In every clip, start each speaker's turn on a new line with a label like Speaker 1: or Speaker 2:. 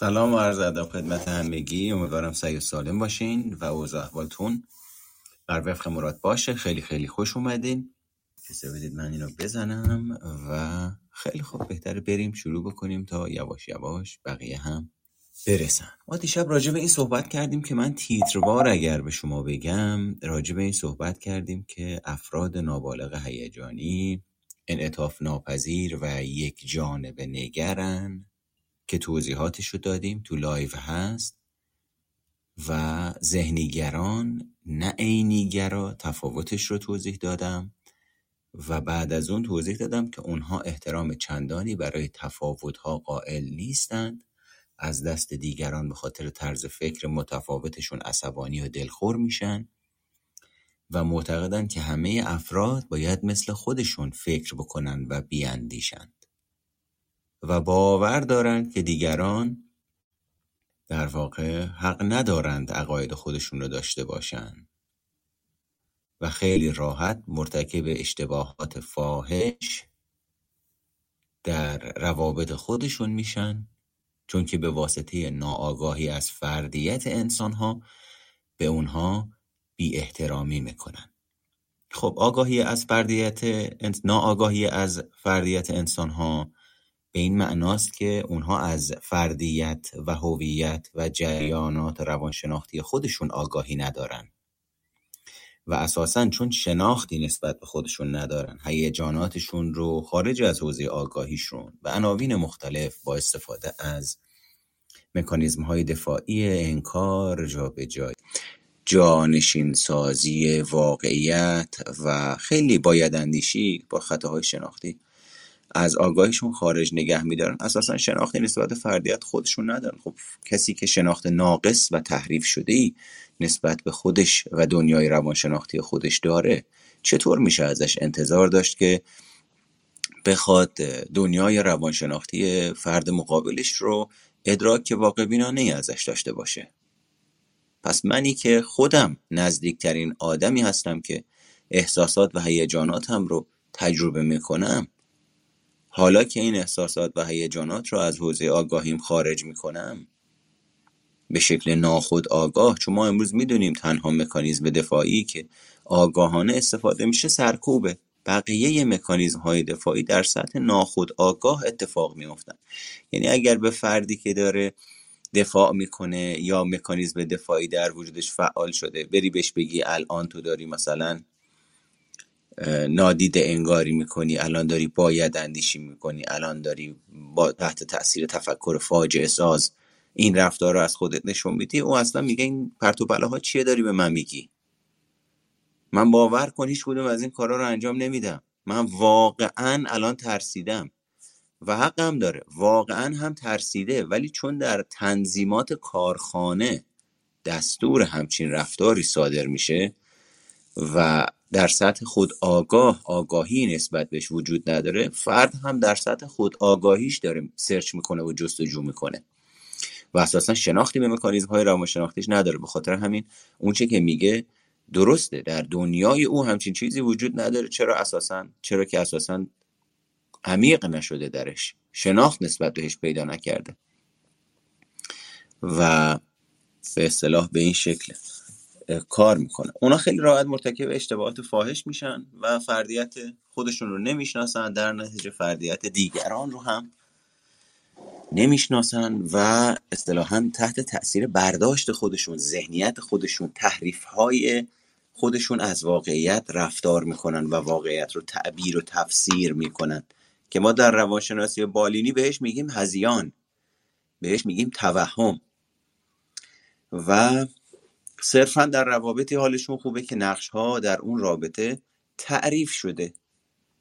Speaker 1: سلام و عرض ادب خدمت همگی. امیدوارم سعی و سالم باشین و اوضاع احوالتون بر وفق مراد باشه. خیلی خیلی خوش اومدین. اجازه بدید من اینو بزنم و خیلی خوب بهتره بریم شروع بکنیم تا یواش یواش بقیه هم برسن. ما دیشب راجع به این صحبت کردیم که من تیتروار اگر به شما بگم راجع به این صحبت کردیم که افراد نابالغ هیجانی انعطاف ناپذیر و یک جانب نگرن. که توضیحاتش رو دادیم تو live هست. و ذهنیگران نه عینیگرا تفاوتش رو توضیح دادم. و بعد از اون توضیح دادم که اونها احترام چندانی برای تفاوتها قائل نیستند. از دست دیگران به خاطر طرز فکر متفاوتشون عصبانی و دلخور میشن. و معتقدند که همه افراد باید مثل خودشون فکر بکنن و بیاندیشند و باور دارند که دیگران در واقع حق ندارند عقاید خودشون رو داشته باشند و خیلی راحت مرتکب اشتباهات فاحش در روابط خودشون میشن چون که به واسطه ناآگاهی از فردیت انسان ها به اونها بی احترامی می‌کنن. خب آگاهی از فردیت ناآگاهی از فردیت انسان ها به این معناست که اونها از فردیت و هویت و جریانات روانشناختی خودشون آگاهی ندارن. و اساسا چون شناختی نسبت به خودشون ندارن هیجاناتشون رو خارج از حوزه آگاهیشون و عناوین مختلف با استفاده از مکانیزم های دفاعی انکار جابجایی جانشین سازی واقعیت و خیلی باید اندیشی با خطاهای شناختی از آگاهیشون خارج نگه میدارن. اساسا شناختی نسبت فردیت خودشون ندارن. خب کسی که شناخت ناقص و تحریف شده ای نسبت به خودش و دنیای روانشناختی خودش داره چطور میشه ازش انتظار داشت که بخواد دنیای روانشناختی فرد مقابلش رو ادراک واقع بینانه ازش داشته باشه؟ پس منی که خودم نزدیکترین آدمی هستم که احساسات و هیجاناتم رو تجربه می‌کنم حالا که این احساسات و هیجانات رو از حوزه آگاهیم خارج می‌کنم به شکل ناخود آگاه چون ما امروز می‌دونیم تنها مکانیزم دفاعی که آگاهانه استفاده میشه سرکوبه. بقیه مکانیزم های دفاعی در سطح ناخود آگاه اتفاق میافتن. یعنی اگر به فردی که داره دفاع می‌کنه یا مکانیزم دفاعی در وجودش فعال شده بری بهش بگی الان تو داری مثلا نادیده انگاری می‌کنی الان داری باید اندیشی می‌کنی الان داری با تحت تاثیر تفکر فاجعه ساز این رفتار رو از خودت نشون میدی؟ او اصلا میگه این پرت ها چیه داری به من میگی؟ من باور کن هیچ کدوم از این کارا رو انجام نمیدم. من واقعا الان ترسیدم و حقم داره. واقعا هم ترسیده ولی چون در تنظیمات کارخانه دستور همچین رفتاری صادر میشه و در سطح خود آگاه آگاهی نسبت بهش وجود نداره. فرد هم در سطح خود آگاهیش داره سرچ می‌کنه و جستجو می‌کنه. و اساسا شناختی به مکانیزم های روانشناختیش نداره. به خاطر همین اونچه که میگه درسته. در دنیای او همچین چیزی وجود نداره. چرا اساسا؟ چرا که اساسا عمیق نشده درش. شناخت نسبت بهش پیدا نکرده. و به اصطلاح به این شکله کار می‌کنه. اونا خیلی راحت مرتکب اشتباهات فاحش میشن و فردیت خودشون رو نمی‌شناسن در نتیجه فردیت دیگران رو هم نمی‌شناسن و اصطلاحا تحت تاثیر برداشت خودشون ذهنیت خودشون تحریف های خودشون از واقعیت رفتار می‌کنن و واقعیت رو تعبیر و تفسیر می‌کنن. که ما در روانشناسی بالینی بهش میگیم هزیان بهش میگیم توهم. و صرفا در روابطی حالشون خوبه که نقش ها در اون رابطه تعریف شده.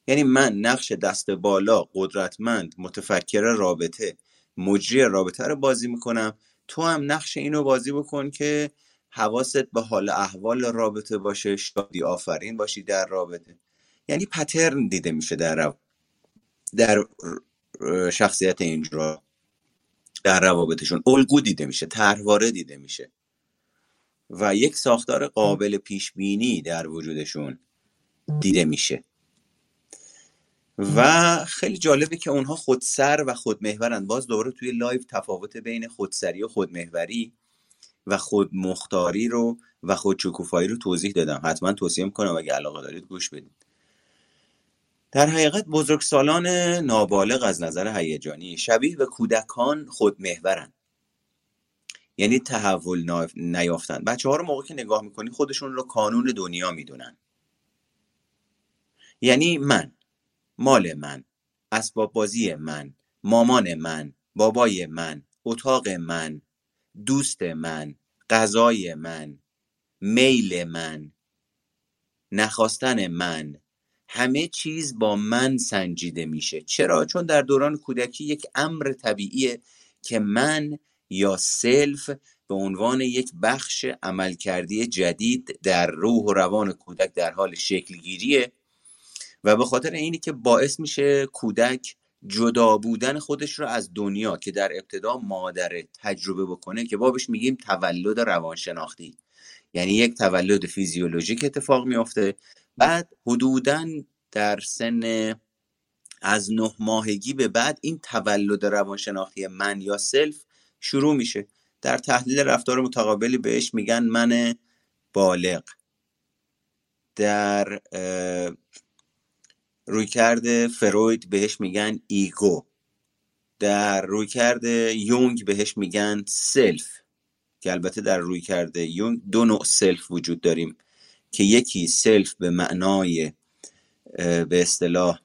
Speaker 1: یعنی من نقش دست بالا قدرتمند متفکر رابطه مجری رابطه رو بازی می‌کنم. تو هم نقش اینو بازی بکن که حواست به حال احوال رابطه باشه شادی آفرین باشی در رابطه. یعنی پترن دیده میشه در در شخصیت اینجا در روابطشون. الگو دیده میشه طرحواره دیده میشه. و یک ساختار قابل پیش بینی در وجودشون دیده میشه. و خیلی جالبه که اونها خودسر و خودمحورن. باز دوباره توی لایو تفاوت بین خودسری و خودمحوری و خودمختاری رو و خودشکوفایی رو توضیح دادم. حتما توصیه می‌کنم اگه علاقه دارید گوش بدید. در حقیقت بزرگسالان نابالغ از نظر هیجانی شبیه به کودکان خودمحورن. یعنی تحول نیافتن. بچه ها رو موقع که نگاه می‌کنی خودشون رو کانون دنیا می‌دونن. یعنی من مال من اسباب بازی من مامان من بابای من اتاق من دوست من غذای من میل من نخواستن من همه چیز با من سنجیده میشه. چرا؟ چون در دوران کودکی یک امر طبیعیه که من یا سلف به عنوان یک بخش عملکردی جدید در روح و روان کودک در حال شکلگیریه و به خاطر اینی که باعث میشه کودک جدا بودن خودش رو از دنیا که در ابتدا مادر تجربه بکنه که بابش میگیم تولد روانشناختی. یعنی یک تولد فیزیولوژیک اتفاق میافته. بعد حدودا در سن از نه ماهگی به بعد این تولد روانشناختی من یا سلف شروع میشه. در تحلیل رفتار متقابلی بهش میگن من بالغ. در رویکرد فروید بهش میگن ego. در رویکرد یونگ بهش میگن self. که البته در رویکرد یونگ دو نوع self وجود داریم که یکی self به معنای به اصطلاح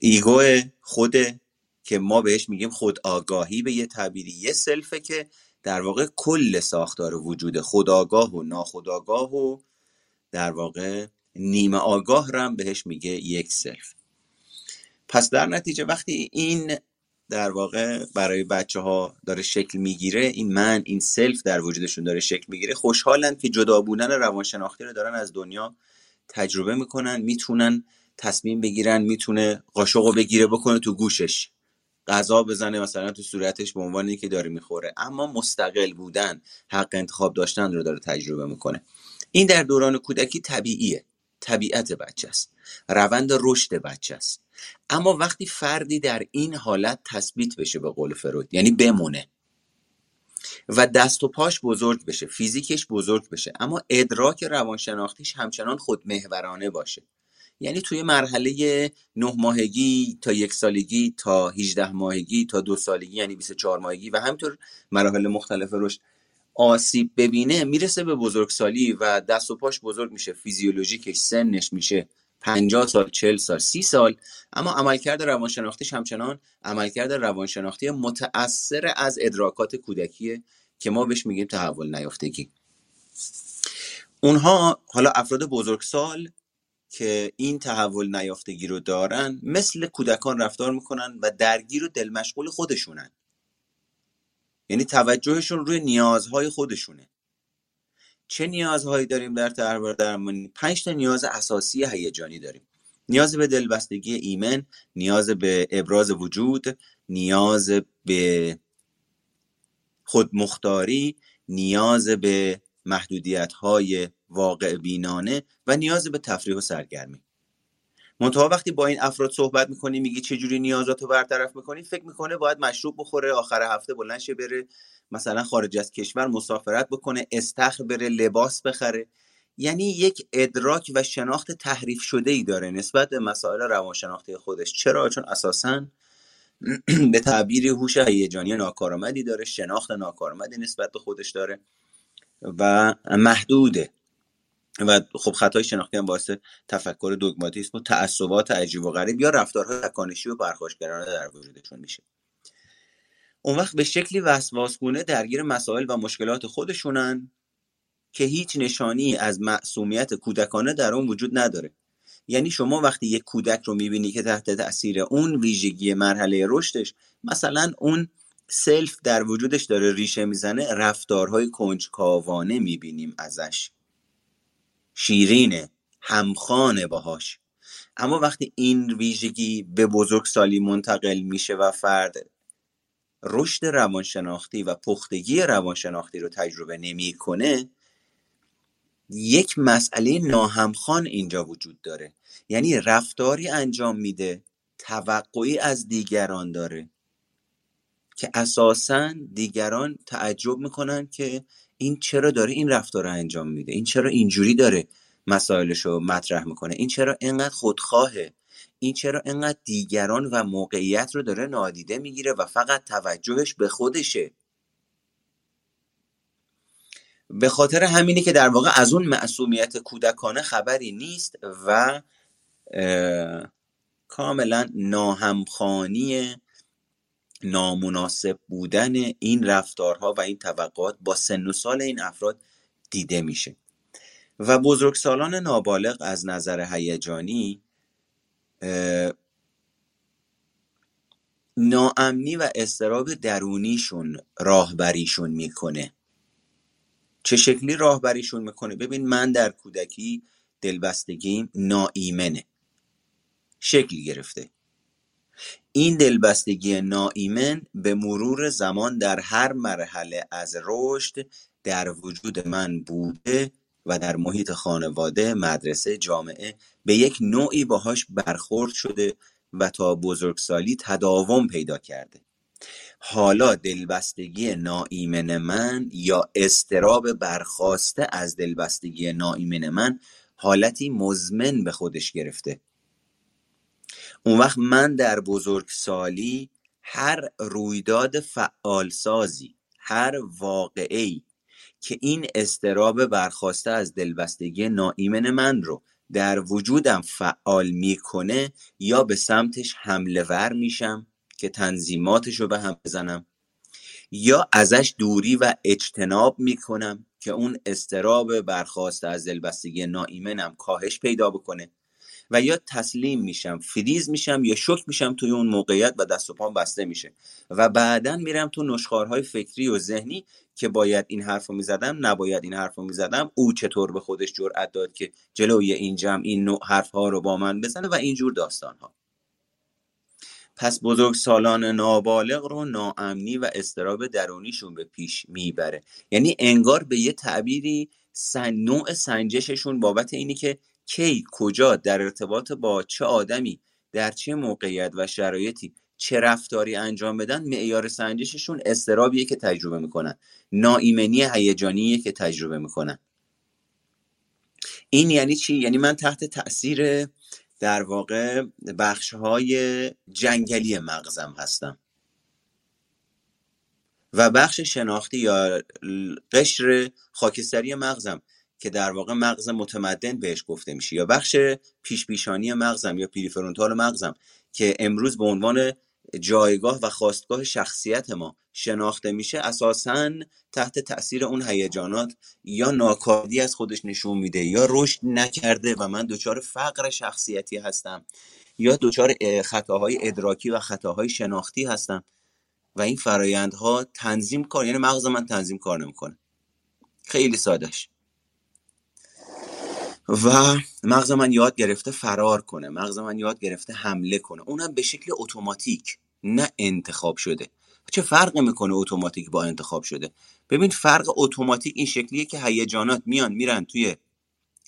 Speaker 1: ego خوده که ما بهش میگیم خود آگاهی به یه تعبیری. یه self ه که در واقع کل ساختار وجود خودآگاه و ناخودآگاه و در واقع نیمه آگاه رم بهش میگه یک self. پس در نتیجه وقتی این در واقع برای بچه ها داره شکل می‌گیره این من این self در وجودشون داره شکل می‌گیره خوشحالن که جدا بودن روانشناختی رو دارن از دنیا تجربه می‌کنن می‌تونن تصمیم بگیرن می‌تونه قاشق بگیره بکنه تو گوشش. غذا بزنه مثلا تو صورتش به عنوان که داره می‌خوره. اما مستقل بودن حق انتخاب داشتن رو داره تجربه می‌کنه. این در دوران کودکی طبیعیه. طبیعت بچه است. روند رشد بچه است. اما وقتی فردی در این حالت تثبیت بشه به قول فروید یعنی بمونه و دست و پاش بزرگ بشه فیزیکش بزرگ بشه اما ادراک روانشناختیش همچنان خودمهورانه باشه. یعنی توی مرحله نه ماهگی تا یک سالگی تا 18 ماهگی تا دو سالگی یعنی 24 ماهگی و همینطور مراحل مختلف رشد. آسیب ببینه می‌رسه به بزرگسالی و دست و پاش بزرگ میشه فیزیولوژیکش سنش میشه 50 سال 40 سال 30 سال. اما عملکرد روانشناختیش همچنان عملکرد روانشناختی متأثر از ادراکات کودکیه که ما بهش میگیم تحول نیافتگی. اونها حالا افراد بزرگسال که این تحول نیافتگی رو دارن مثل کودکان رفتار می‌کنن و درگیر و دل مشغول خودشونن. یعنی توجهشون روی نیازهای خودشونه. چه نیازهایی داریم در تحول درمانی؟ پنج تا نیاز اساسی هیجانی داریم. نیاز به دلبستگی ایمن نیاز به ابراز وجود نیاز به خودمختاری نیاز به محدودیت های واقع بینانه و نیاز به تفریح و سرگرمی. منتها وقتی با این افراد صحبت می‌کنی میگی چه جوری نیازات رو برطرف می‌کنی فکر می‌کنه باید مشروب بخوره آخر هفته بلند شه بره مثلا خارج از کشور مسافرت بکنه استخر بره لباس بخره. یعنی یک ادراک و شناخت تحریف شده ای داره نسبت به مسائل روانشناختی خودش. چرا؟ چون اساسا به تعبیر هوش هیجانی ناکارآمدی داره شناخت ناکارآمدی نسبت به خودش داره و محدوده. و خب خطای شناختی هم باعث تفکر دوگماتیسم و تعصبات عجیب و غریب یا رفتارهای تکانشی و پرخاشگرانه در وجودشون میشه. اون وقت به شکلی وسواسگونه درگیر مسائل و مشکلات خودشونن که هیچ نشانی از معصومیت کودکانه در اون وجود نداره. یعنی شما وقتی یک کودک رو می‌بینی که تحت تاثیر اون ویژگی مرحله رشدش مثلا اون سلف در وجودش داره ریشه می‌زنه رفتارهای کنجکاوانه می‌بینیم ازش. شیرینه همخانه باهاش. اما وقتی این ویژگی به بزرگسالی منتقل میشه و فرد رشد روانشناختی و پختگی روانشناختی رو تجربه نمی‌کنه یک مسئله ناهمخان اینجا وجود داره. یعنی رفتاری انجام میده توقعی از دیگران داره که اساسا دیگران تعجب می‌کنن که این چرا داره این رفتار رو انجام میده؟ این چرا اینجوری داره مسائلش رو مطرح می‌کنه؟ این چرا اینقدر خودخواهه؟ این چرا اینقدر دیگران و موقعیت رو داره نادیده می‌گیره و فقط توجهش به خودشه؟ به خاطر همینه که در واقع از اون معصومیت کودکانه خبری نیست و کاملا ناهمخانی نامناسب بودن این رفتارها و این توقعات با سن و سال این افراد دیده میشه. و بزرگسالان نابالغ از نظر هیجانی ناامنی و استراب درونیشون راهبریشون می‌کنه. چه شکلی راهبریشون می‌کنه؟ ببین من در کودکی دلبستگیم ناایمنه. شکل گرفته. این دلبستگی ناایمن به مرور زمان در هر مرحله از رشد در وجود من بوده و در محیط خانواده، مدرسه، جامعه به یک نوعی باهاش برخورد شده و تا بزرگسالی تداوم پیدا کرده. حالا دلبستگی ناایمن من یا استراب برخواسته از دلبستگی ناایمن من حالتی مزمن به خودش گرفته. اون وقت من در بزرگسالی هر رویداد فعالسازی هر واقعی که این استراب برخواسته از دلبستگی ناایمن من رو در وجودم فعال می‌کنه یا به سمتش حمله ور میشم که تنظیماتش رو به هم بزنم یا ازش دوری و اجتناب می‌کنم که اون استراب برخواسته از دلبستگی ناایمنم کاهش پیدا بکنه. و یا تسلیم میشم فریز میشم یا شک میشم توی اون موقعیت و دست و پام بسته میشه. و بعدا میرم تو نشخارهای فکری و ذهنی که باید این حرف رو می‌زدم نباید این حرف رو می‌زدم. او چطور به خودش جرأت داد که جلوی این جمع این نوع حرف ها رو با من بزنه و اینجور داستان ها پس بزرگ سالان نابالغ رو ناامنی و استراب درونیشون به پیش می‌بره. یعنی انگار به یه تعبیری سن... نوع سنجششون بابت اینی که کی کجا در ارتباط با چه آدمی در چه موقعیت و شرایطی چه رفتاری انجام بدن معیار سنجششون استرابیه که تجربه می‌کنن. ناایمنی هیجانیه که تجربه می‌کنن. این یعنی چی؟ یعنی من تحت تاثیر در واقع بخش های جنگلی مغزم هستم. و بخش شناختی یا قشر خاکستری مغزم. که در واقع مغز متمدن بهش گفته میشه. یا بخش پیش پیشانی مغزم یا پیریفرونتال مغزم که امروز به عنوان جایگاه و خواستگاه شخصیت ما شناخته میشه اساسا تحت تاثیر اون هیجانات یا ناکاردی از خودش نشون میده یا رشد نکرده و من دچار فقر شخصیتی هستم یا دچار خطاهای ادراکی و خطاهای شناختی هستم و این فرایندها تنظیم کار یعنی مغز من تنظیم کار نمی‌کنه. خیلی سادش و مغز من یاد گرفته فرار کنه مغز من یاد گرفته حمله کنه. اونم به شکل اتوماتیک نه انتخاب شده. چه فرق می‌کنه اتوماتیک با انتخاب شده؟ ببین فرق اتوماتیک این شکلیه که هیجانات میان میرن توی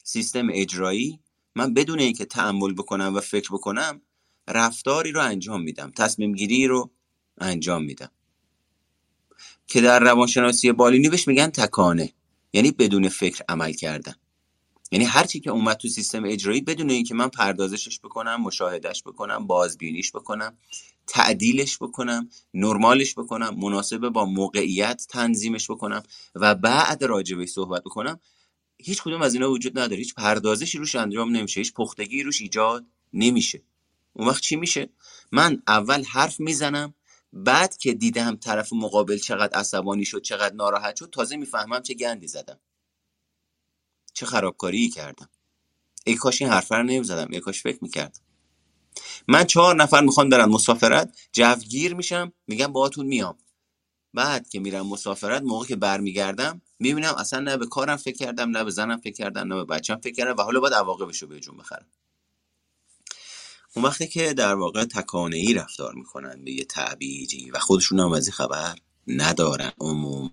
Speaker 1: سیستم اجرایی. من بدون اینکه تعمل بکنم و فکر بکنم رفتاری رو انجام میدم تصمیم گیری رو انجام میدم. که در روانشناسی بالینی بهش میگن تکانه یعنی بدون فکر عمل کردن. یعنی هر چی که اومد تو سیستم اجرایی بدون اینکه من پردازشش بکنم مشاهدهش بکنم بازبینیش بکنم تعدیلش بکنم نرمالش بکنم مناسب با موقعیت تنظیمش بکنم و بعد راجبش صحبت بکنم هیچ کدوم از اینا وجود نداره. هیچ پردازشی روش انجام نمیشه. هیچ پختگی روش ایجاد نمیشه. اون وقت چی میشه؟ من اول حرف می‌زنم بعد که دیدم طرف مقابل چقدر عصبانی شد چقدر ناراحت شد تازه می‌فهمم چه گندی زدم. چه خرابکاری کردم. ای کاش این حرفه رو نمی‌زدم. ای کاش فکر می‌کردم. من چهار نفر می‌خوان برن مسافرت جوگیر میشم میگم باهاتون میام. بعد که میرم مسافرت موقع که برمیگردم می‌بینم اصلا نه به کارم فکر کردم نه به زنم فکر کردم نه به بچم فکر کردم و حالا باید عواقبش رو به جون بخرم. اون وقتی که در واقع تکانه ای رفتار می‌کنن به یه تعبیری و خودشون هم از خبر ندارن عموما.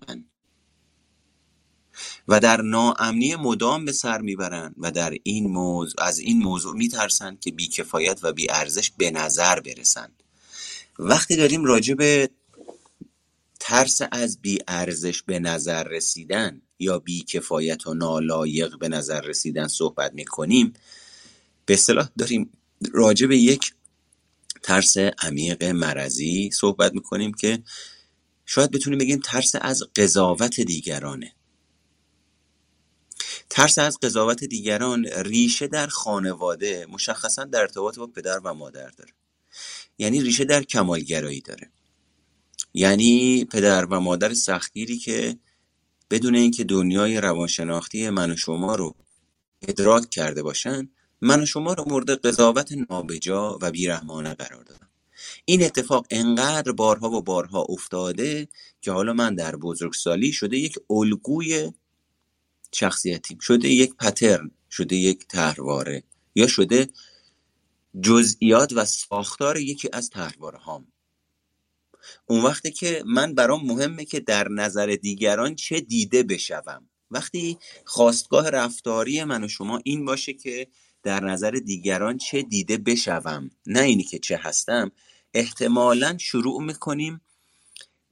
Speaker 1: و در ناامنی مدام به سر می‌برند و در این موضوع از این موضوع میترسند که بیکفایت و بیارزش به نظر برسند. وقتی داریم راجع به ترس از بیارزش به نظر رسیدن یا بیکفایت و نالایق به نظر رسیدن صحبت می‌کنیم به اصطلاح داریم راجع به یک ترس عمیق مرضی صحبت می‌کنیم که شاید بتونیم بگیم ترس از قضاوت دیگرانه. ترس از قضاوت دیگران ریشه در خانواده مشخصا در ارتباط با پدر و مادر داره. یعنی ریشه در کمالگرایی داره. یعنی پدر و مادر سختگیری که بدون اینکه دنیای روانشناختی من و شما رو ادراک کرده باشن من و شما رو مورد قضاوت نابجا و بیرحمانه قرار دادن. این اتفاق انقدر بارها و بارها افتاده که حالا من در بزرگسالی شده یک الگوی شخصیتیم. شده یک پترن شده یک تهرواره یا شده جزئیات و ساختار یکی از تهرواره هام. اون وقتی که من برام مهمه که در نظر دیگران چه دیده بشوم. وقتی خواستگاه رفتاری من و شما این باشه که در نظر دیگران چه دیده بشوم نه اینی که چه هستم احتمالا شروع می‌کنیم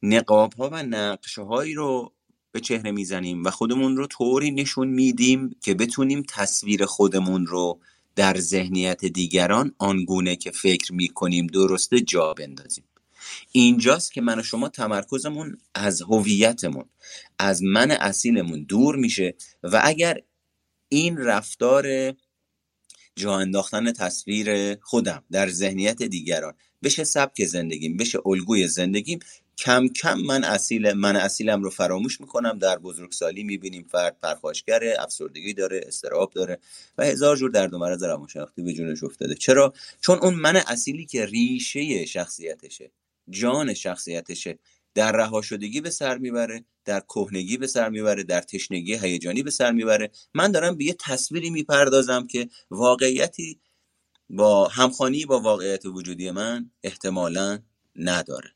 Speaker 1: نقاب ها و نقشه هایی رو به چهره می‌زنیم و خودمون رو طوری نشون میدیم که بتونیم تصویر خودمون رو در ذهنیت دیگران آنگونه که فکر می‌کنیم درسته جا بندازیم. اینجاست که من و شما تمرکزمون از هویتمون از من اصیلمون دور میشه و اگر این رفتار جا انداختن تصویر خودم در ذهنیت دیگران بشه سبک زندگیم بشه الگوی زندگیم کم کم من اصیل من اصیلم رو فراموش می‌کنم. در بزرگسالی می‌بینیم فرد پرخاشگره افسردگی داره استراب داره و هزار جور درد و مرض روانشناختی به جونش افتاده. چرا؟ چون اون من اصیلی که ریشه شخصیتشه جان شخصیتشه در رها شدگی به سر می‌بره در کهنگی به سر می‌بره در تشنگی هیجانی به سر می‌بره. من دارم به یه تصویری می‌پردازم که واقعیتی با همخانی با واقعیت وجودی من احتمالا نداره.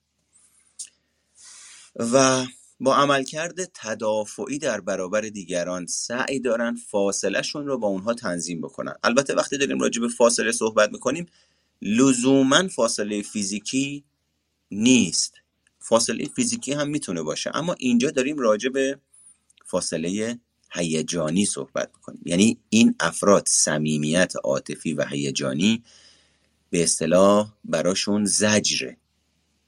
Speaker 1: و با عملکرد تدافعی در برابر دیگران سعی دارن فاصله شون رو با اونها تنظیم بکنن. البته وقتی داریم راجع به فاصله صحبت می‌کنیم لزوما فاصله فیزیکی نیست. فاصله فیزیکی هم می‌تونه باشه اما اینجا داریم راجع به فاصله هیجانی صحبت می‌کنیم. یعنی این افراد صمیمیت عاطفی و هیجانی به اصطلاح براشون زجره.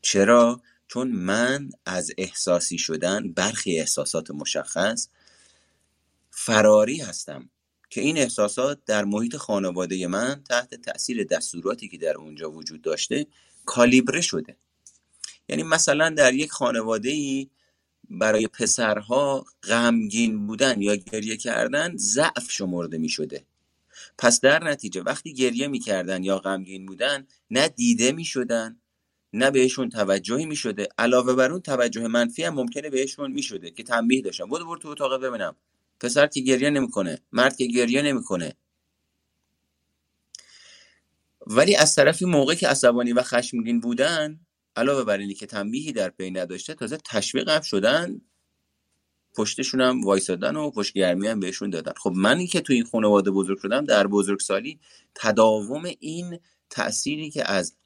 Speaker 1: چرا؟ چون من از احساسی شدن برخی احساسات مشخص فراری هستم که این احساسات در محیط خانواده من تحت تاثیر دستوراتی که در اونجا وجود داشته کالیبره شده. یعنی مثلا در یک خانواده ای برای پسرها غمگین بودن یا گریه کردن ضعف شمرده می شده پس در نتیجه وقتی گریه می کردن یا غمگین بودن نه دیده می شدن نه بهشون توجهی می شده علاوه بر اون توجه منفی هم ممکنه بهشون می شده که تنبیه داشتم بود برو تو اتاق ببینم. پسر که گریه نمی‌کنه. مرد که گریه نمی‌کنه. ولی از طرفی موقع که عصبانی و خشمگین بودن علاوه بر اینی که تنبیهی در پی نداشته تازه تشویق هم شدن. پشتشون هم وایسادن و پشتگرمی هم بهشون دادن. خب من که تو این خانواده بزرگ شدم در بزرگسالی تداوم این تأثیری که از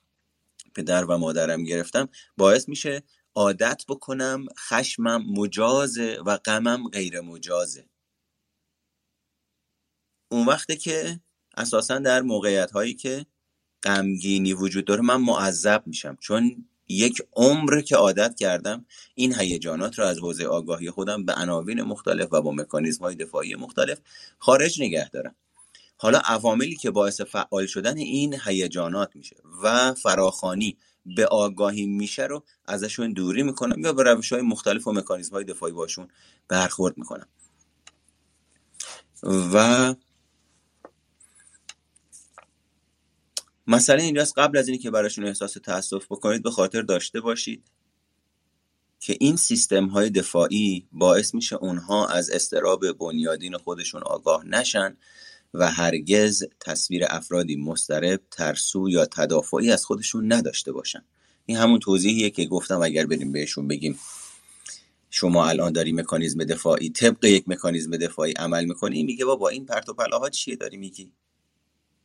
Speaker 1: پدر و مادرم گرفتم باعث میشه عادت بکنم خشمم مجازه و غمم غیر مجازه. اون وقته که اساسا در موقعیت هایی که غمگینی وجود داره من معذب میشم چون یک عمر که عادت کردم این هیجانات رو از حوزه آگاهی خودم به عناوین مختلف و با مکانیزم های دفاعی مختلف خارج نگه دارم. حالا عواملی که باعث فعال شدن این هیجانات میشه و فراخانی به آگاهی میشه رو ازشون دوری می‌کنم یا به روش های مختلف و مکانیزم های دفاعی باشون برخورد می‌کنم. و مسئله اینجاست قبل از اینکه براشون احساس تاسف بکنید به خاطر داشته باشید که این سیستم های دفاعی باعث میشه اونها از استراب بنیادین خودشون آگاه نشن و هرگز تصویر افرادی مسترب، ترسو یا تدافعی از خودشون نداشته باشن. این همون توضیحیه که گفتم اگر بریم بهشون بگیم شما الان داری مکانیزم دفاعی طبق یک مکانیزم دفاعی عمل می‌کنی میگه با با این پرت و پلاها چیه داری میگی؟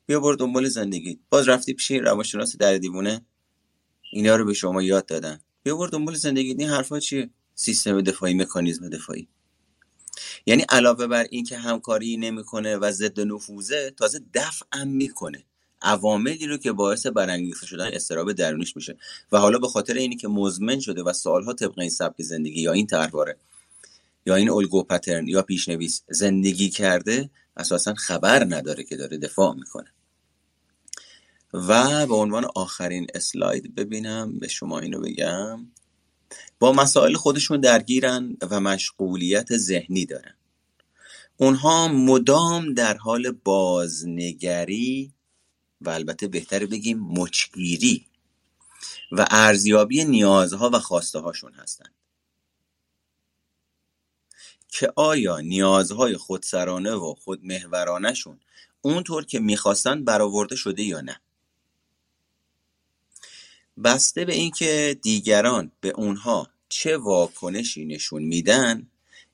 Speaker 1: بیا برو دنبال زندگی. باز رفتی پیش روانشناس در دیوونه؟ اینا رو به شما یاد دادن. بیا برو دنبال زندگی. این حرفا چیه؟ سیستم دفاعی مکانیزم دفاعی. یعنی علاوه بر اینکه همکاری نمی‌کنه و ضد نفوذه تازه دفع می‌کنه. عواملی رو که باعث برانگیخته شدن استراب درونیش میشه. و حالا به خاطر اینی که مزمن شده و سالها طبق این سبک زندگی یا این طرحواره یا این الگو پترن یا پیشنویس زندگی کرده اساسا خبر نداره که داره دفاع می‌کنه. و به عنوان آخرین اسلاید ببینم به شما اینو بگم. با مسائل خودشون درگیرن و مشغولیت ذهنی دارن. اونها مدام در حال بازنگری و البته بهتره بگیم مچگیری و ارزیابی نیازها و خواسته هاشون هستند که آیا نیازهای خودسرانه و خودمهورانشون اونطور که می‌خواستن برآورده شده یا نه؟ بسته به اینکه دیگران به اونها چه واکنشی نشون میدن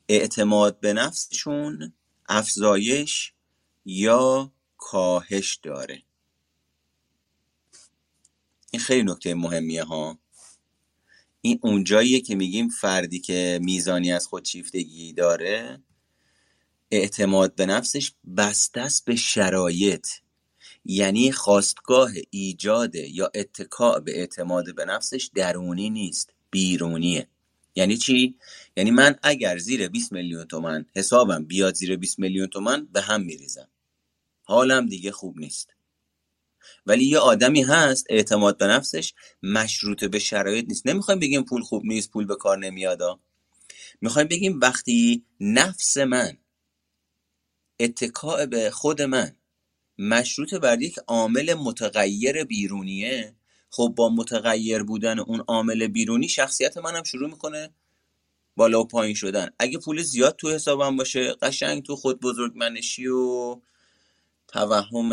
Speaker 1: اعتماد به نفسشون افزایش یا کاهش داره. این خیلی نکته مهمیه ها. این اونجاییه که میگیم فردی که میزانی از خودشیفتگی داره اعتماد به نفسش بسته است به شرایط. یعنی خواستگاه ایجاد یا اتکاع به اعتماد به نفسش درونی نیست بیرونیه. یعنی چی؟ یعنی من اگر زیر 20 میلیون تومن حسابم بیاد زیر 20 میلیون تومن به هم میریزم. حالم دیگه خوب نیست. ولی یه آدمی هست اعتماد به نفسش مشروط به شرایط نیست. نمی‌خوایم بگیم پول خوب نیست پول به کار نمیادا می‌خوایم بگیم وقتی نفس من اتکاع به خود من مشروط بر یک عامل متغیر بیرونیه. خب با متغیر بودن اون عامل بیرونی شخصیت منم شروع می‌کنه بالا و پایین شدن. اگه پول زیاد تو حسابم باشه قشنگ تو خود بزرگ منشی و توهم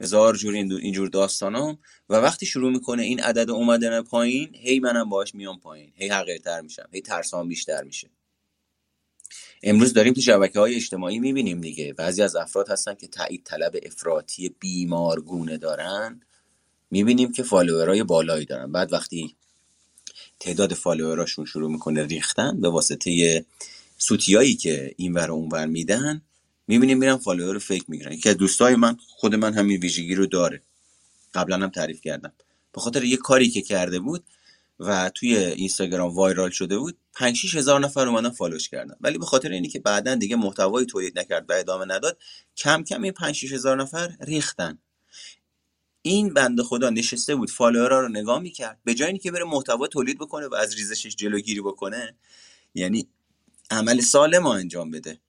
Speaker 1: هزار جور اینجور داستانام و وقتی شروع می‌کنه این عدد اومدن پایین هی منم باش میام پایین. هی حقیرتر میشم هی ترسام بیشتر میشه. امروز داریم تو شبکه های اجتماعی می‌بینیم دیگه. بعضی از افراد هستن که تایید طلب افراطی بیمارگونه دارن. می‌بینیم که follower ای بالایی دارن. بعد وقتی تعداد follower اشون شروع می‌کنه ریختن به واسطه سوتیایی که این ور اون ور میدن می‌بینیم میرن follower fake می‌گیرن. که دوستای من خود من همین ویژگی رو داره. قبلا هم تعریف کردم. به خاطر یه کاری که کرده بود و توی اینستاگرام وایرال شده بود 5 6 هزار نفر اومدن فالوش کردن. ولی به خاطر اینی که بعدا دیگه محتوایی تولید نکرد و ادامه نداد کم کم این 5 6 هزار نفر ریختن. این بنده خدا نشسته بود فالوورا رو نگاه می‌کرد. به جای اینکه بره محتوا تولید بکنه و از ریزشش جلوگیری بکنه یعنی عمل سالم انجام بده.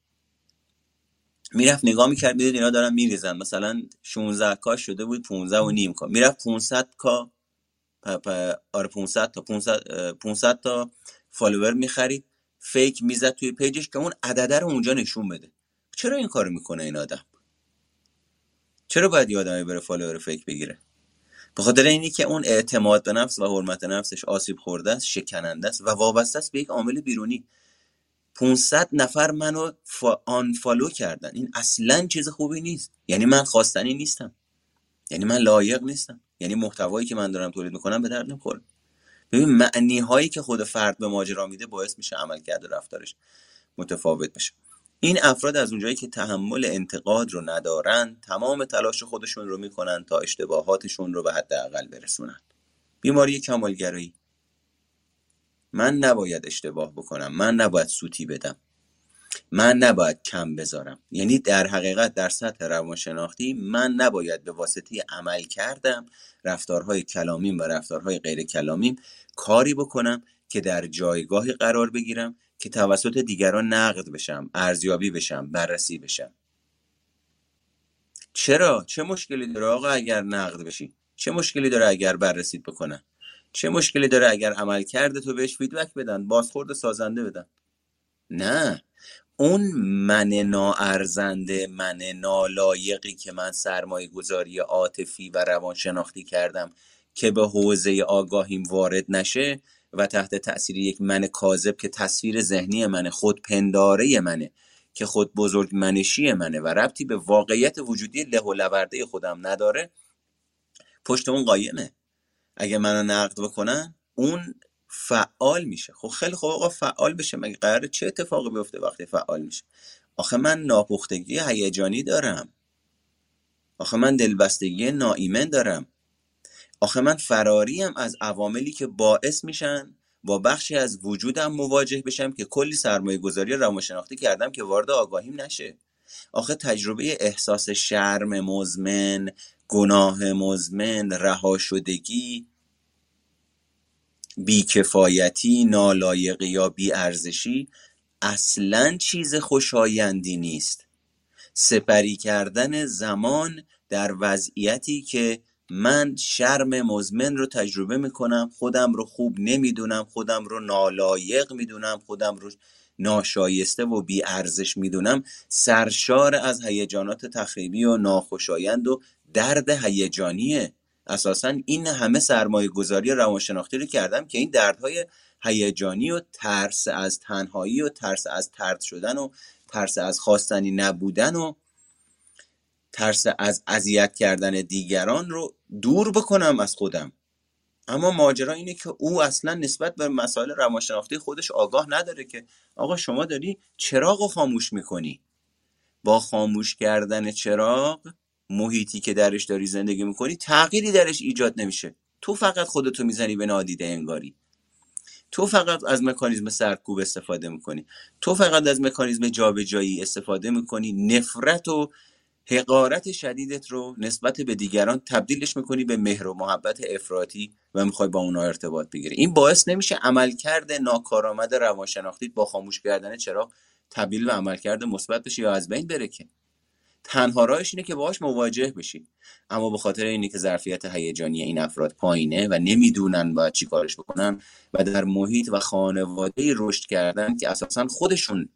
Speaker 1: می‌رفت نگاه می‌کرد می‌دید اینا دارن میریزن. مثلا 16 کا شده بود 15 و نیم کا. می‌رفت 500 کا آره 500 تا 500 500 تا follower می‌خرید. fake می‌زد توی page ش که اون عدده رو اونجا نشون بده. چرا این کارو می‌کنه این آدم؟ چرا باید یه آدمی بره follower fake بگیره؟ به خاطر اینی که اون اعتماد به نفس و حرمت نفسش آسیب خورده است شکننده است و وابسته است به یک عامل بیرونی. 500 نفر منو فا unfollow کردن. این اصلا چیز خوبی نیست. یعنی من خواستنی نیستم. یعنی من لایق نیستم. یعنی محتوایی که من دارم تولید می‌کنم به درد نمی‌خوره. ببین معنی هایی که خود فرد به ماجرا میده باعث میشه عمل کرده رفتارش متفاوت بشه. این افراد از اونجایی که تحمل انتقاد رو ندارن تمام تلاش خودشون رو می‌کنن تا اشتباهاتشون رو به حداقل برسونن. بیماری کمالگرایی. من نباید اشتباه بکنم. من نباید سوتی بدم. من نباید کم بذارم. یعنی در حقیقت در سطح روانشناختی من نباید به واسطه عمل کردم رفتارهای کلامیم و رفتارهای غیر کلامیم کاری بکنم که در جایگاهی قرار بگیرم که توسط دیگران نقد بشم ارزیابی بشم بررسی بشم. چرا؟ چه مشکلی داره آقا اگر نقد بشی؟ چه مشکلی داره اگر بررسیت بکنن؟ چه مشکلی داره اگر عمل کرده تو بهش فیدبک بدن بازخورد سازنده بدن؟ نه. اون من ناارزنده من نالایقی که من سرمایه گذاری عاطفی و روانشناختی کردم که به حوزه آگاهیم وارد نشه و تحت تاثیر یک من کاذب که تصویر ذهنی منه خودپنداره منه که خود بزرگ منشی منه و ربطی به واقعیت وجودی له و لورده خودم نداره پشت اون قایمه. اگه منو نقد بکنن اون فعال میشه. خب خیلی خوب آقا فعال بشه. مگه قراره چه اتفاقی بیفته وقتی فعال میشه؟ آخه من ناپختگی هیجانی دارم. آخه من دلبستگی ناایمن دارم. آخه من فراریم از عواملی که باعث میشن با بخشی از وجودم مواجه بشم که کلی سرمایه گذاری روانشناختی کردم که وارد آگاهیم نشه. آخه تجربه احساس شرم مزمن گناه مزمن رها شدگی بیکفایتی نالایقی یا بیارزشی اصلا چیز خوشایندی نیست. سپری کردن زمان در وضعیتی که من شرم مزمن رو تجربه می‌کنم خودم رو خوب نمی‌دونم خودم رو نالایق می‌دونم خودم رو ناشایسته و بی ارزش می‌دونم سرشار از هیجانات تخریبی و ناخوشایند و درد هیجانیه. اساسا این همه سرمایه گذاری روانشناختی رو کردم که این دردهای هیجانی و ترس از تنهایی و ترس از ترد شدن و ترس از خواستنی نبودن و ترس از اذیت کردن دیگران رو دور بکنم از خودم. اما ماجرا اینه که او اصلا نسبت به مسائل روانشناختی خودش آگاه نداره که آقا شما داری چراغ رو خاموش می‌کنی. با خاموش کردن چراغ محیطی که درش داری زندگی می‌کنی تغییری درش ایجاد نمیشه. تو فقط خودتو می‌زنی به نادیده انگاری. تو فقط از مکانیزم سرکوب استفاده می‌کنی. تو فقط از مکانیزم جابجایی استفاده می‌کنی. نفرت و حقارت شدیدت رو نسبت به دیگران تبدیلش می‌کنی به مهر و محبت افراطی و می‌خوای با اونا ارتباط بگیری. این باعث نمیشه عملکرد ناکارآمد روانشناختی با خاموش کردن چرا تبدیل به عملکرد مثبت بشه یا از بین بره که. تنها راهش اینه که باهاش مواجه بشی. اما به خاطر اینه که ظرفیت هیجانی این افراد پایینه و نمی‌دونن باید چی کارش بکنن و در محیط و خانواده رشد کردن که اساسا خودشون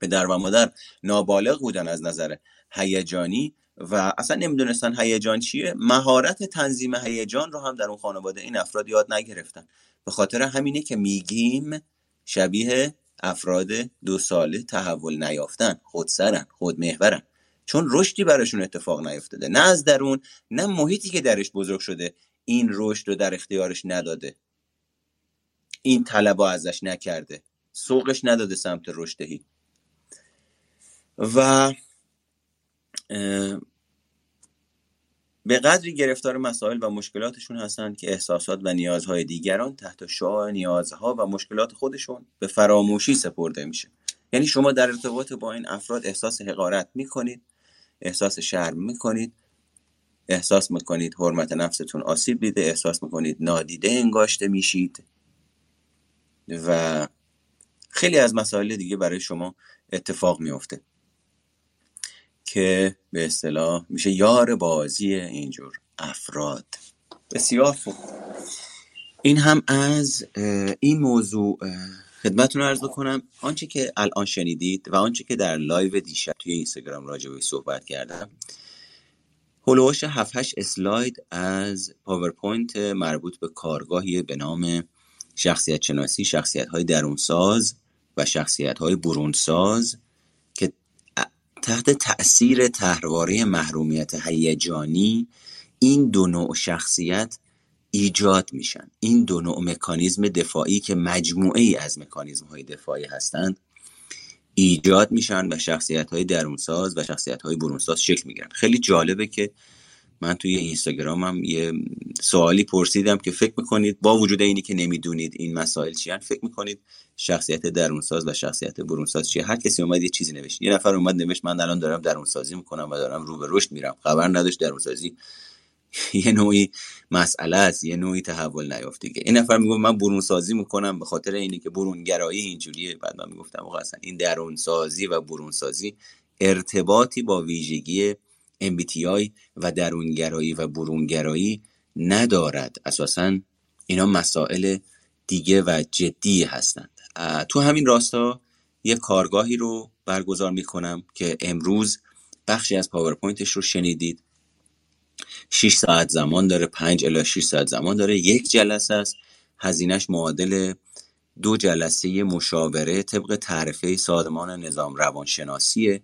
Speaker 1: به در و مادر نابالغ بودن از نظر هیجانی و اصلا نمی‌دونستن هیجان چیه مهارت تنظیم هیجان رو هم در اون خانواده این افراد یاد نگرفتن. به خاطر همینه که میگیم شبیه افراد دو ساله تحول نیافتن خودسرن خودمحورن. چون رشدی براشون اتفاق نیفتاده. نه از درون نه محیطی که درش بزرگ شده این رشد رو در اختیارش نداده. این طلب ازش نکرده. سوقش نداده سمت رشدهی و به قدری گرفتار مسائل و مشکلاتشون هستند که احساسات و نیازهای دیگران تحت شعاع نیازها و مشکلات خودشون به فراموشی سپرده میشه. یعنی شما در ارتباط با این افراد احساس حقارت می‌کنید. احساس شرم می‌کنید. احساس می‌کنید حرمت نفستون آسیب دیده احساس می‌کنید نادیده انگاشته میشید. و خیلی از مسائل دیگه برای شما اتفاق میفته که به اصطلاح میشه یار بازی اینجور افراد. بسیار خوب. این هم از این موضوع خدمتتون عرض بکنم آنچه که الان شنیدید و آنچه که در live دیشب توی اینستاگرام راجع بهش صحبت کردم هلوش 7 8 اسلاید از پاورپوینت مربوط به کارگاهی به نام شخصیت شناسی شخصیت های درونساز و شخصیت های برونساز که تحت تأثیر طرحواره محرومیت هیجانی این دو نوع شخصیت ایجاد میشن. این دو نوع مکانیزم دفاعی که مجموعه ای از مکانیزم های دفاعی هستند ایجاد میشن و شخصیت های درونساز و شخصیت های برونساز شکل می‌گیرن. خیلی جالبه که من توی اینستاگرامم یه سوالی پرسیدم که فکر می‌کنید با وجود اینی که نمی‌دونید این مسائل چیان فکر می‌کنید شخصیت درونساز و شخصیت برونساز چیه؟ هر کسی اومد یه چیزی نوشت. یه نفر اومد نوشت من الان دارم درونسازی می‌کنم و دارم رو به رشد میرم. خبر نداشت درونسازی یه نوعی مسئله است یه نوعی تحول نیافته. این نفر میگه من برون سازی می‌کنم به خاطر اینی که برونگرایی اینجوریه. بعد من می‌گفتم آقا اصلا این درون سازی و برون سازی ارتباطی با ویژگی MBTI و درونگرایی و برونگرایی ندارد. اساسا اینا مسائل دیگه و جدی هستند. تو همین راستا یه کارگاهی رو برگزار می‌کنم که امروز بخشی از پاورپوینتش رو شنیدید. 6 ساعت زمان داره 5 الی 6 ساعت زمان داره. یک جلسه است. هزینهش معادل دو جلسه مشاوره طبق تعرفه سازمان نظام روانشناسیه.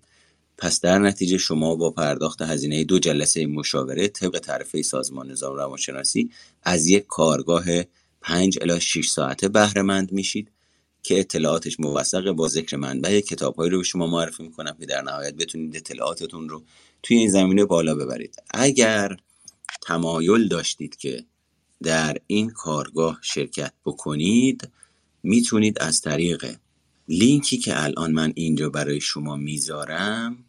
Speaker 1: پس در نتیجه شما با پرداخت هزینه دو جلسه مشاوره طبق تعرفه سازمان نظام روانشناسی از یک کارگاه 5 الی 6 ساعته بهره مند میشید که اطلاعاتش موثق با ذکر منبع کتابهایی رو به شما معرفی می‌کنم که در نهایت بتونید اطلاعاتتون رو توی این زمینه بالا ببرید. اگر تمایل داشتید که در این کارگاه شرکت بکنید می‌تونید از طریق لینکی که الان من اینجا برای شما می‌ذارم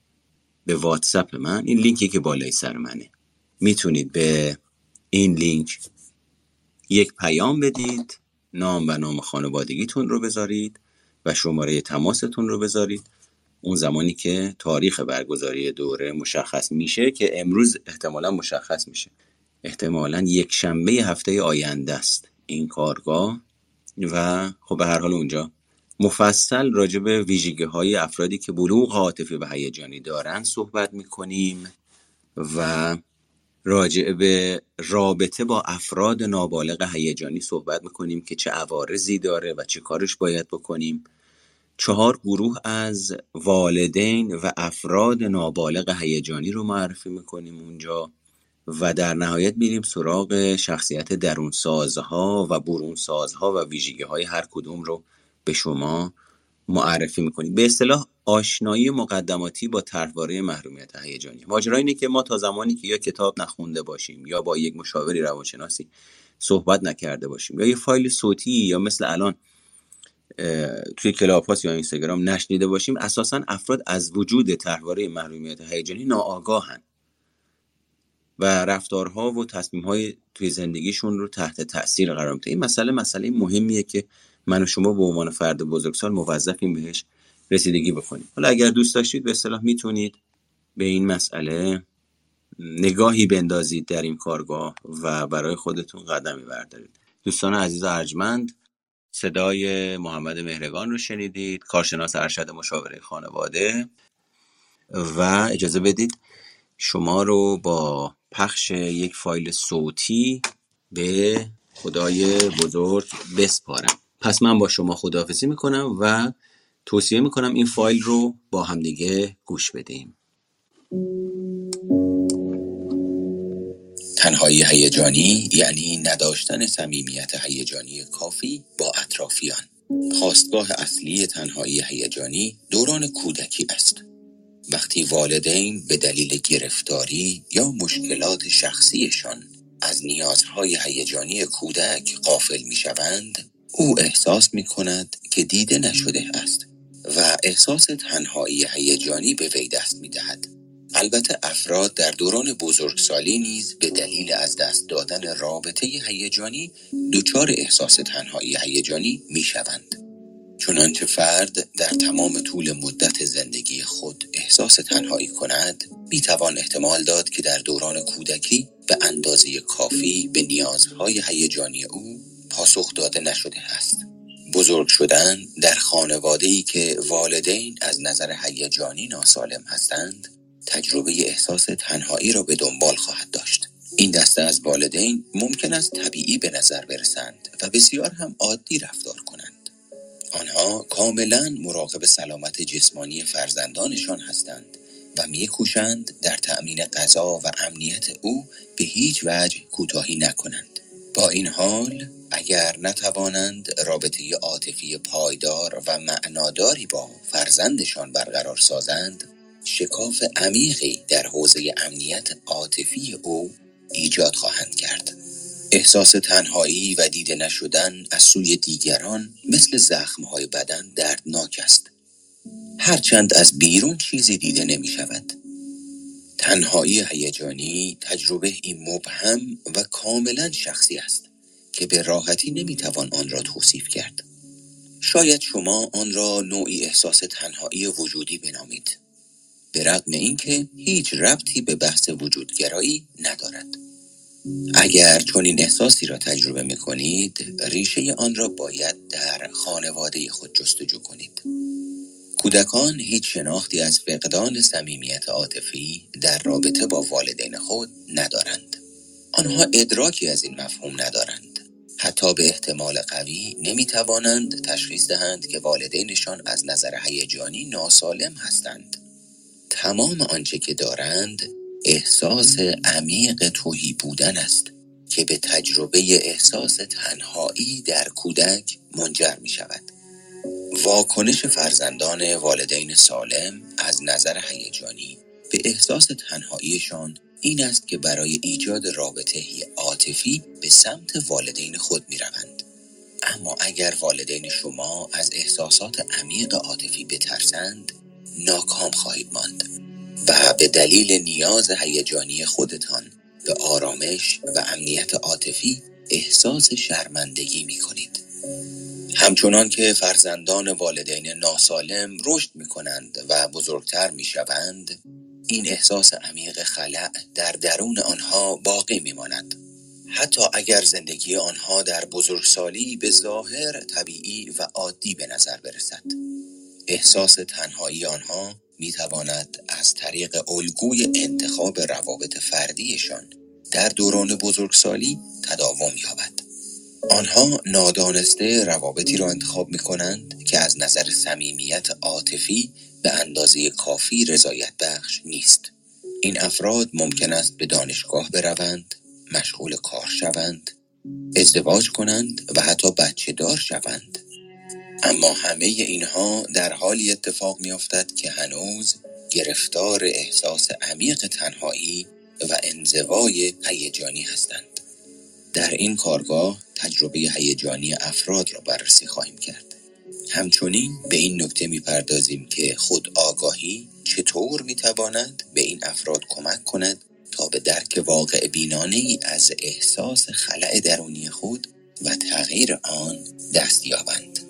Speaker 1: به واتساپ من این لینکی که بالای سر منه می‌تونید به این لینک یک پیام بدید نام و نام خانوادگیتون رو بذارید و شماره تماستون رو بذارید. اون زمانی که تاریخ برگزاری دوره مشخص میشه که امروز احتمالا مشخص میشه. احتمالا یک شنبه هفته آینده است این کارگاه و خب به هر حال اونجا. مفصل راجع به ویژگی های افرادی که بلوغ عاطفی و هیجانی دارن صحبت می‌کنیم و راجع به رابطه با افراد نابالغ هیجانی صحبت می‌کنیم که چه عوارضی داره و چه کارش باید بکنیم. چهار گروه از والدین و افراد نابالغ هیجانی رو معرفی می‌کنیم اونجا و در نهایت میریم سراغ شخصیت درونسازها و برونسازها و ویژگی های هر کدوم رو به شما معرفی می‌کنیم. به اصطلاح آشنایی مقدماتی با طرحواره محرومیت هیجانی. ماجرا اینه که ما تا زمانی که یا کتاب نخونده باشیم یا با یک مشاوری روانشناسی صحبت نکرده باشیم یا یه فایل صوتی یا مثل الان توی کلاپاس یا اینستاگرام نشنیده باشیم اساسا افراد از وجود طرحواره محرومیت هیجانی ناآگاهن و رفتارها و تصمیمهای توی زندگیشون رو تحت تاثیر قرار میده. این مسئله مسئله مهمیه که من و شما به عنوان فرد بزرگسال موظفیم بهش رسیدگی بکنیم. حالا اگر دوست داشتید به اصطلاح می‌تونید به این مسئله نگاهی بندازید در این کارگاه و برای خودتون قدمی بردارید. دوستان عزیز ارجمند صدای محمد مهرگان رو شنیدید کارشناس ارشد مشاوره خانواده. و اجازه بدید شما رو با پخش یک فایل صوتی به خدای بزرگ بسپارم. پس من با شما خداحافظی می‌کنم و توصیه می‌کنم این فایل رو با همدیگه گوش بدیم.
Speaker 2: تنهایی هیجانی یعنی نداشتن صمیمیت هیجانی کافی با اطرافیان خواستگاه اصلی تنهایی هیجانی دوران کودکی است وقتی والدین به دلیل گرفتاری یا مشکلات شخصیشان از نیازهای هیجانی کودک قافل می شوند او احساس می کند که دیده نشده است و احساس تنهایی هیجانی به وی دست می دهد. البته افراد در دوران بزرگسالی نیز به دلیل از دست دادن رابطه هیجانی دچار احساس تنهایی هیجانی می شوند. چنانچه فرد در تمام طول مدت زندگی خود احساس تنهایی کند می توان احتمال داد که در دوران کودکی به اندازه کافی به نیازهای هیجانی او پاسخ داده نشده است بزرگ شدن در خانواده ای که والدین از نظر هیجانی ناسالم هستند تجربه احساس تنهایی را به دنبال خواهد داشت. این دسته از والدین ممکن است طبیعی به نظر برسند و بسیار هم عادی رفتار کنند. آنها کاملا مراقب سلامت جسمانی فرزندانشان هستند و میکوشند در تأمین غذا و امنیت او به هیچ وجه کوتاهی نکنند. با این حال اگر نتوانند رابطه عاطفی پایدار و معناداری با فرزندشان برقرار سازند شکاف عمیقی در حوزه امنیت عاطفی او ایجاد خواهند کرد. احساس تنهایی و دیده نشدن از سوی دیگران مثل زخمهای بدن دردناک است. هرچند از بیرون چیزی دیده نمی شود تنهایی هیجانی تجربه این مبهم و کاملا شخصی است که به راحتی نمی‌توان آن را توصیف کرد. شاید شما آن را نوعی احساس تنهایی وجودی بنامید. به رغم اینکه هیچ ربطی به بحث وجودگرایی ندارد. اگر این احساسی را تجربه می کنید ریشه آن را باید در خانواده خود جستجو کنید. کودکان هیچ شناختی از فقدان صمیمیت عاطفی در رابطه با والدین خود ندارند. آنها ادراکی از این مفهوم ندارند. حتی به احتمال قوی نمی توانند تشخیص دهند که والدینشان از نظر هیجانی ناسالم هستند. تمام آنچه که دارند احساس عمیق توهی بودن است که به تجربه احساس تنهایی در کودک منجر می شود واکنش فرزندان والدین سالم از نظر هیجانی به احساس تنهاییشان این است که برای ایجاد رابطه عاطفی به سمت والدین خود می روند. اما اگر والدین شما از احساسات عمیق عاطفی بترسند ناکام خواهید ماند و به دلیل نیاز هیجانی خودتان به آرامش و امنیت عاطفی احساس شرمندگی می کنید. همچنان که فرزندان والدین ناسالم رشد می کنند و بزرگتر می شوند این احساس عمیق خلع در درون آنها باقی می ماند. حتی اگر زندگی آنها در بزرگسالی به ظاهر طبیعی و عادی به نظر برسد احساس تنهایی آنها می تواند از طریق الگوی انتخاب روابط فردیشان در دوران بزرگسالی تداوم یابد. آنها نادانسته روابطی را انتخاب می کنند که از نظر صمیمیت عاطفی به اندازه کافی رضایت بخش نیست. این افراد ممکن است به دانشگاه بروند مشغول کار شوند ازدواج کنند و حتی بچه دار شوند. اما همه اینها در حالی اتفاق می افتد که هنوز گرفتار احساس عمیق تنهایی و انزوای هیجانی هستند. در این کارگاه تجربه هیجانی افراد را بررسی خواهیم کرد. همچنین به این نکته می‌پردازیم که خود آگاهی چطور می‌تواند به این افراد کمک کند تا به درک واقع بینانه ای از احساس خلع درونی خود و تغییر آن دست یابند.